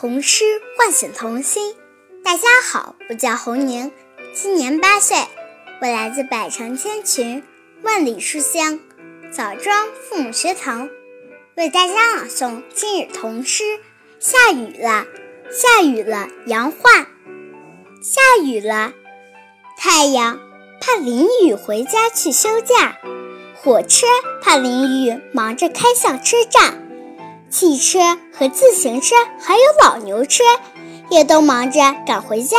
童诗唤醒童心。大家好，我叫侯宁，今年八岁，我来自百城千群，万里书香枣庄父母学堂，为大家朗诵今日童诗。下雨了，下雨了，杨焕。下雨了，太阳怕淋雨回家去休假，火车怕淋雨忙着开向车站。汽车和自行车还有老牛车，也都忙着赶回家。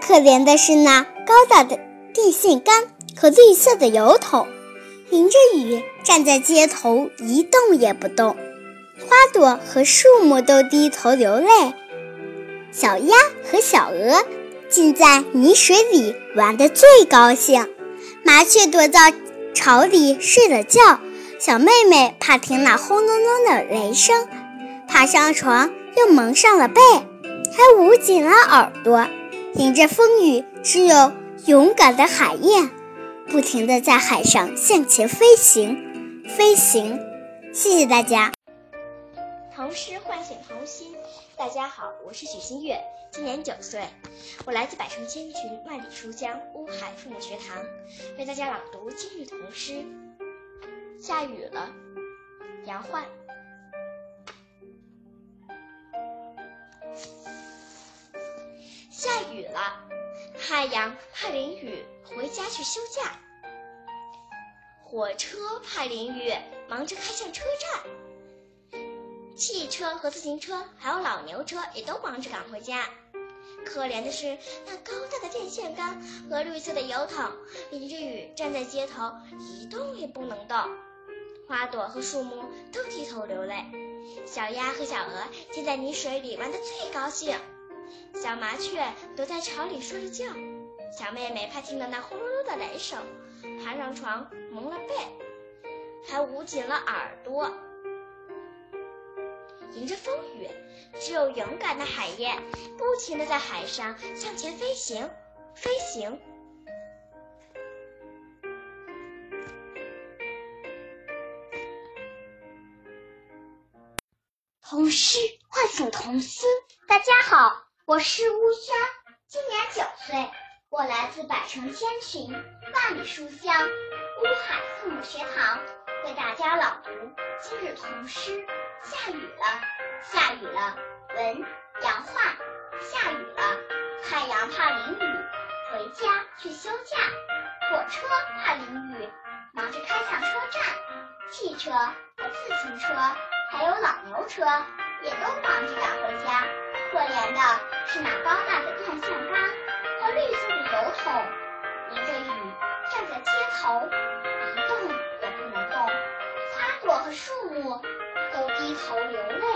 可怜的是那高大的电线杆和绿色的油桶，淋着雨站在街头一动也不动。花朵和树木都低头流泪。小鸭和小鹅浸在泥水里玩得最高兴，麻雀躲在巢里睡了觉。小妹妹怕听那轰隆隆的雷声，爬上床又蒙上了被，还捂紧了耳朵。迎着风雨，只有勇敢的海燕，不停地在海上向前飞行，飞行。谢谢大家。童诗唤醒童心。大家好，我是许新月，今年九岁，我来自百城千群，万里书香乌海父母学堂，为大家朗读今日童诗。下雨了，杨焕。下雨了，太阳怕淋雨回家去休假，火车怕淋雨忙着开向车站，汽车和自行车还有老牛车也都忙着赶回家。可怜的是那高大的电线杆和绿色的油桶，淋着雨站在街头一动也不能动。花朵和树木都低头流泪，小鸭和小鹅浸在泥水里玩得最高兴，小麻雀躲在巢里睡着觉，小妹妹怕听到那轰隆隆的雷声，爬上床蒙了被，还捂紧了耳朵。迎着风雨，只有勇敢的海燕不停地在海上向前飞行，飞行。童诗唤醒童心。大家好，我是乌轩，今年九岁，我来自百城千群，万里书香乌海父母学堂，为大家朗读今日童诗。下雨了，下雨了，文杨焕。下雨了，太阳怕淋雨回家去休假，火车怕淋雨忙着开向车站，汽车和自行车。还有老牛车也都忙着赶回家，可怜的是那高大的电线杆和绿色的油桶，淋着雨站在街头，一动也不能动。花朵和树木都低头流泪，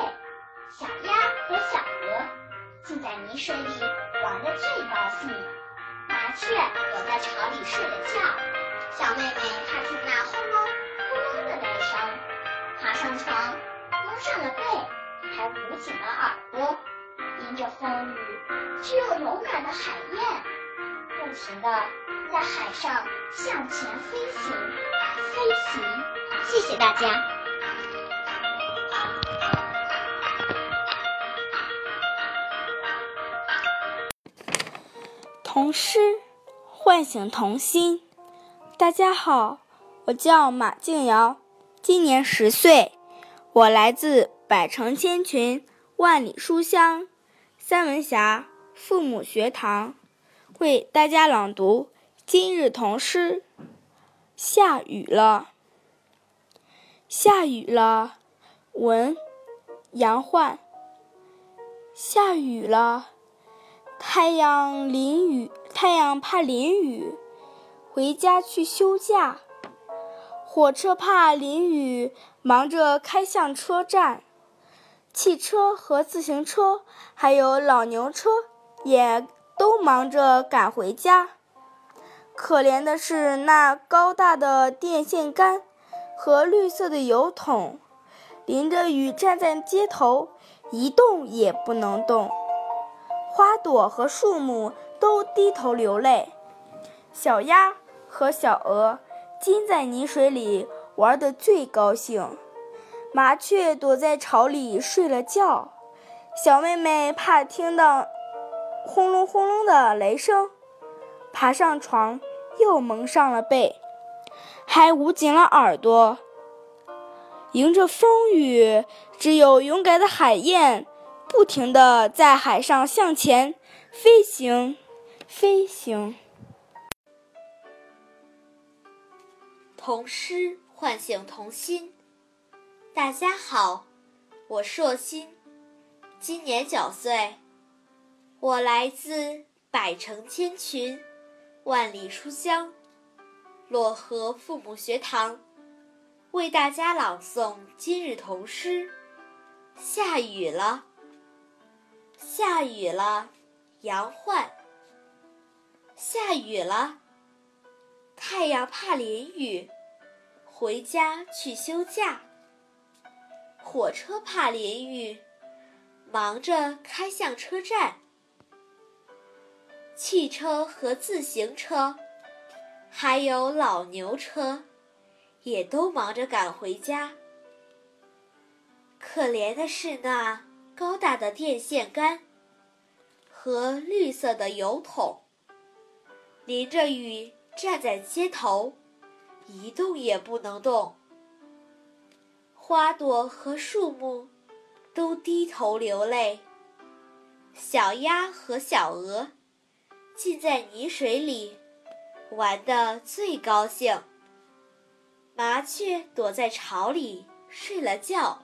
小鸭和小鹅竟在泥水里玩得最高兴，麻雀躲在巢里睡了觉，小妹妹怕听那轰隆轰隆的雷声，爬上床。上了背，还捂紧了耳朵。迎着风雨，只有勇敢的海燕，不停的在海上向前飞行，飞行。谢谢大家。童诗唤醒童心。大家好，我叫马静瑶，今年十岁。我来自百城千群，万里书香三文峡父母学堂，为大家朗读今日童诗。下雨了，下雨了，文杨焕。下雨了，太阳淋雨，太阳怕淋雨，回家去休假。火车怕淋雨，忙着开向车站；汽车和自行车，还有老牛车，也都忙着赶回家。可怜的是那高大的电线杆和绿色的油桶，淋着雨站在街头，一动也不能动。花朵和树木都低头流泪，小鸭和小鹅。浸在泥水里玩得最高兴，麻雀躲在巢里睡了觉，小妹妹怕听到轰隆轰隆的雷声，爬上床又蒙上了被，还捂紧了耳朵。迎着风雨，只有勇敢的海燕，不停地在海上向前。飞行，飞行。童诗。唤醒童心。大家好，我硕心，今年九岁，我来自百城千群，万里书香，漯河父母学堂，为大家朗诵今日童诗。下雨了，下雨了，杨焕。下雨了，太阳怕淋雨。回家去休假，火车怕淋雨，忙着开向车站。汽车和自行车，还有老牛车，也都忙着赶回家。可怜的是那高大的电线杆和绿色的油桶，淋着雨站在街头。一动也不能动，花朵和树木都低头流泪。小鸭和小鹅浸在泥水里，玩得最高兴。麻雀躲在巢里睡了觉。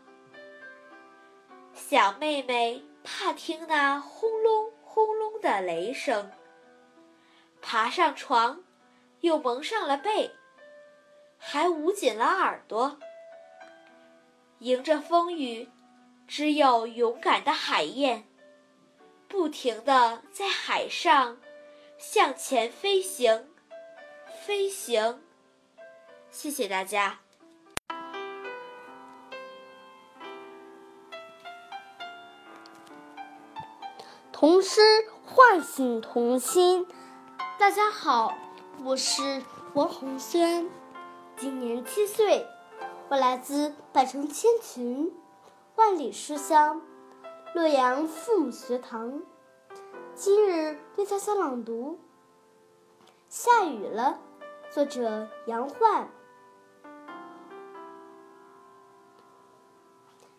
小妹妹怕听那轰隆轰隆的雷声，爬上床，又蒙上了被。还捂紧了耳朵，迎着风雨，只有勇敢的海燕，不停地在海上向前飞行，飞行。谢谢大家。童诗唤醒童心。大家好，我是王红轩。今年七岁，我来自百城千群，万里书香，洛阳父母学堂。今日为大家朗读《下雨了》，作者杨焕。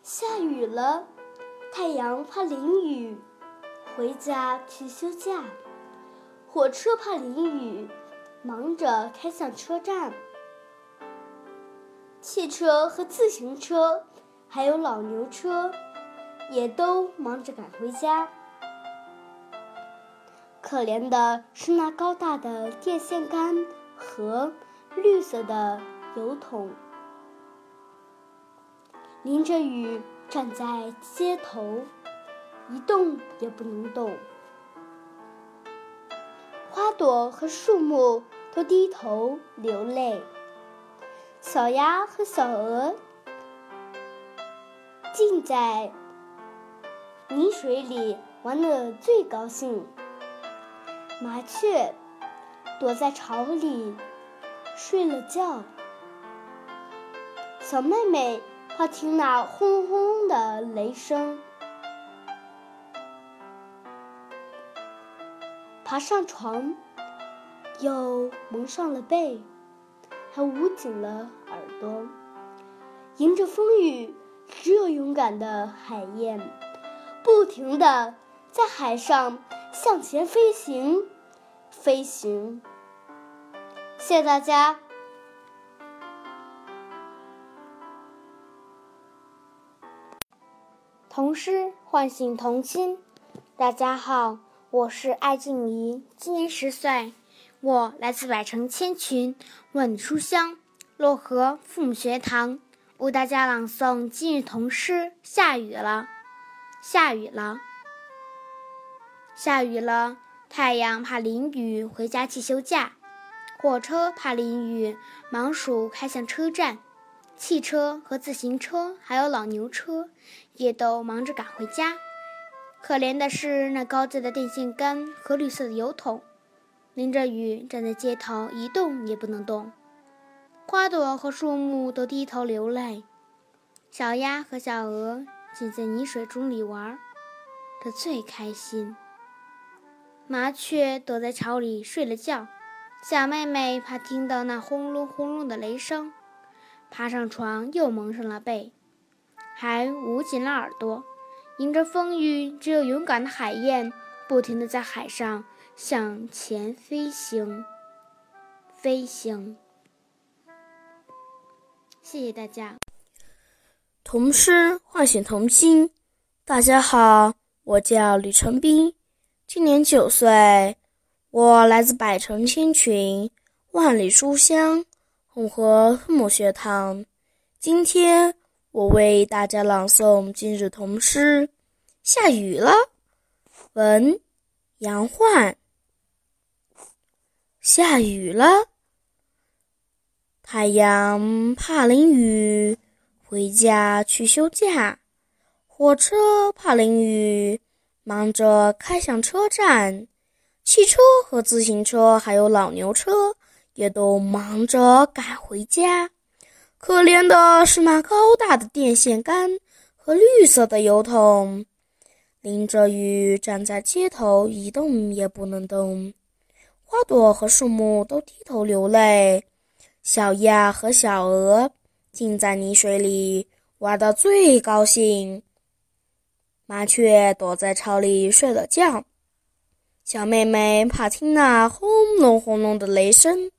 下雨了，太阳怕淋雨，回家去休假。火车怕淋雨，忙着开向车站。汽车和自行车，还有老牛车，也都忙着赶回家。可怜的是那高大的电线杆和绿色的油桶，淋着雨站在街头，一动也不能动。花朵和树木都低头流泪。小鸭和小鹅浸在泥水里玩的最高兴，麻雀躲在巢里睡了觉。小妹妹怕听那轰轰的雷声，爬上床，又蒙上了被。他捂紧了耳朵，迎着风雨，只有勇敢的海燕，不停地在海上向前飞行，飞行。谢谢大家。童诗唤醒童心。大家好，我是艾静怡，今年十岁。我来自百城千群，万里书香，漯河父母学堂，为大家朗诵今日童诗。下雨了，下雨了，下雨了。太阳怕淋雨，回家去休假。火车怕淋雨，忙鼠开向车站。汽车和自行车，还有老牛车，也都忙着赶回家。可怜的是那高大的电线杆和绿色的油桶。淋着雨站在街头，一动也不能动。花朵和树木都低头流泪。小鸭和小鹅浸在泥水中里玩。的最开心。麻雀躲在巢里睡了觉，小妹妹怕听到那轰隆轰隆的雷声，爬上床又蒙上了被，还捂紧了耳朵。迎着风雨，只有勇敢的海燕不停地在海上向前飞行，飞行。谢谢大家。童诗唤醒童心。大家好，我叫吕成斌，今年九岁，我来自百城千群，万里书香红河父母学堂。今天我为大家朗诵今日童诗。下雨了，文杨焕。下雨了，太阳怕淋雨，回家去休假。火车怕淋雨，忙着开向车站；汽车和自行车还有老牛车也都忙着赶回家。可怜的是那高大的电线杆和绿色的油桶，淋着雨站在街头一动也不能动。花朵和树木都低头流泪，小鸭和小鹅浸在泥水里玩得最高兴。麻雀躲在巢里睡了觉，小妹妹怕听那轰隆轰隆的雷声，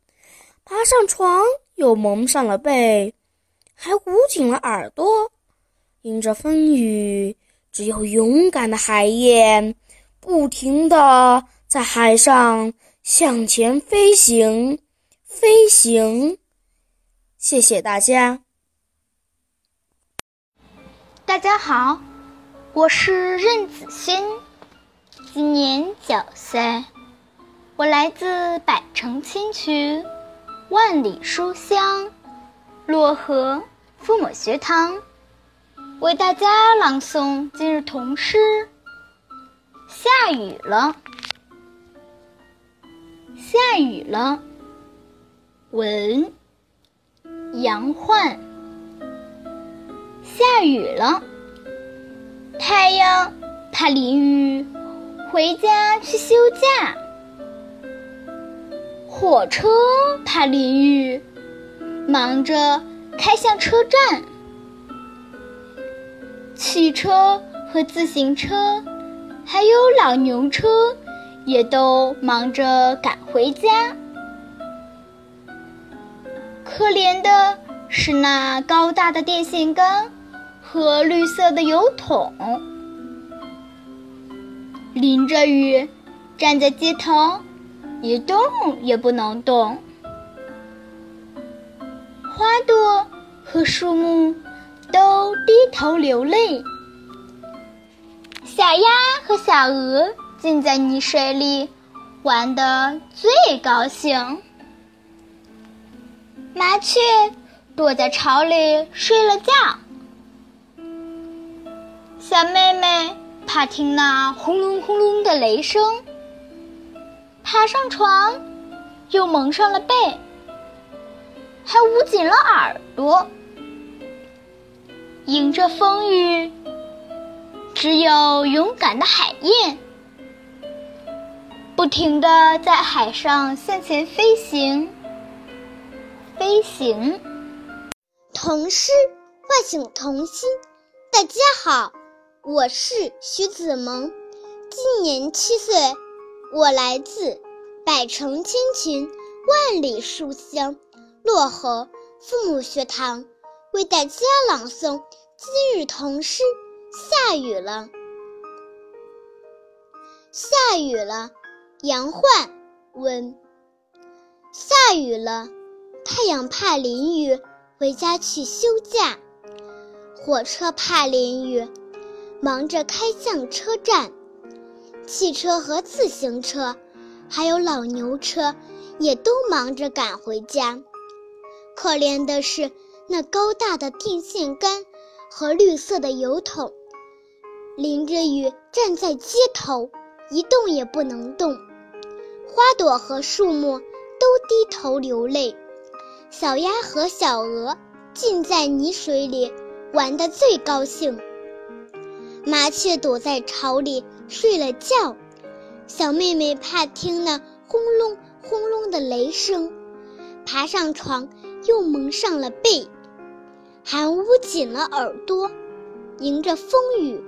爬上床又蒙上了被，还捂紧了耳朵。迎着风雨，只有勇敢的海燕不停地在海上向前飞行，飞行。谢谢大家。大家好。我是任子轩，今年九岁，我来自百城新区，万里书香，漯河父母学堂，为大家朗诵今日童诗。下雨了，下雨了。文杨焕，下雨了。太阳怕淋雨，回家去休假。火车怕淋雨，忙着开向车站。汽车和自行车，还有老牛车，也都忙着赶回家。可怜的是那高大的电线杆。和绿色的油桶，淋着雨，站在街头，一动也不能动。花朵和树木都低头流泪，小鸭和小鹅浸在泥水里，玩得最高兴。麻雀躲在巢里睡了觉。小妹妹怕听那轰隆轰隆的雷声，爬上床，又蒙上了被，还捂紧了耳朵。迎着风雨，只有勇敢的海燕，不停地在海上向前飞行，飞行。童诗唤醒童心，大家好。我是徐子萌，今年七岁，我来自百城千群、万里书香漯河父母学堂，为大家朗诵今日童诗。下雨了，下雨了，杨焕文。下雨了，太阳怕淋雨，回家去休假。火车怕淋雨。忙着开向车站，汽车和自行车，还有老牛车，也都忙着赶回家。可怜的是那高大的电线杆和绿色的油桶，淋着雨站在街头，一动也不能动。花朵和树木都低头流泪，小鸭和小鹅浸在泥水里，玩得最高兴。麻雀躲在巢里睡了觉。小妹妹怕听那轰隆轰隆的雷声，爬上床又蒙上了被，还捂紧了耳朵，迎着风雨。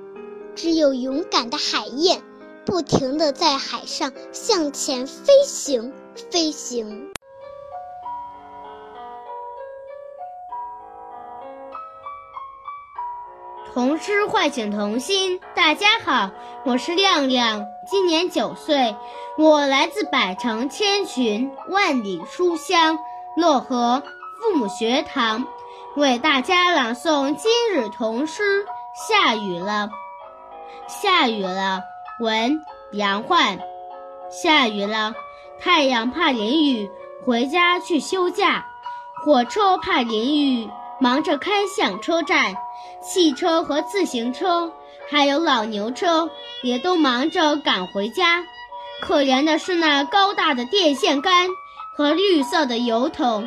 只有勇敢的海燕，不停地在海上向前飞行，飞行。童诗唤醒童心。大家好，我是亮亮，今年九岁，我来自百城千群、万里书香漯河父母学堂，为大家朗诵今日童诗。下雨了，下雨了。文杨焕。下雨了，太阳怕淋雨，回家去休假；火车怕淋雨，忙着开向车站。汽车和自行车，还有老牛车，也都忙着赶回家。可怜的是那高大的电线杆和绿色的油桶，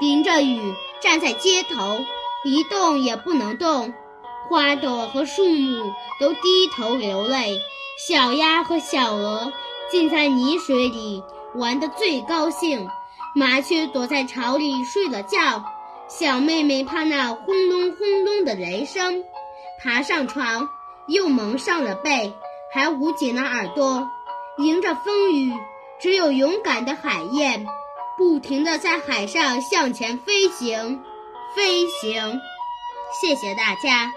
淋着雨站在街头，一动也不能动。花朵和树木都低头流泪。小鸭和小鹅浸在泥水里玩得最高兴，麻雀躲在巢里睡了觉。小妹妹怕那轰隆轰隆的雷声，爬上床，又蒙上了被，还捂紧了耳朵，迎着风雨。只有勇敢的海燕，不停地在海上向前飞行，飞行。谢谢大家。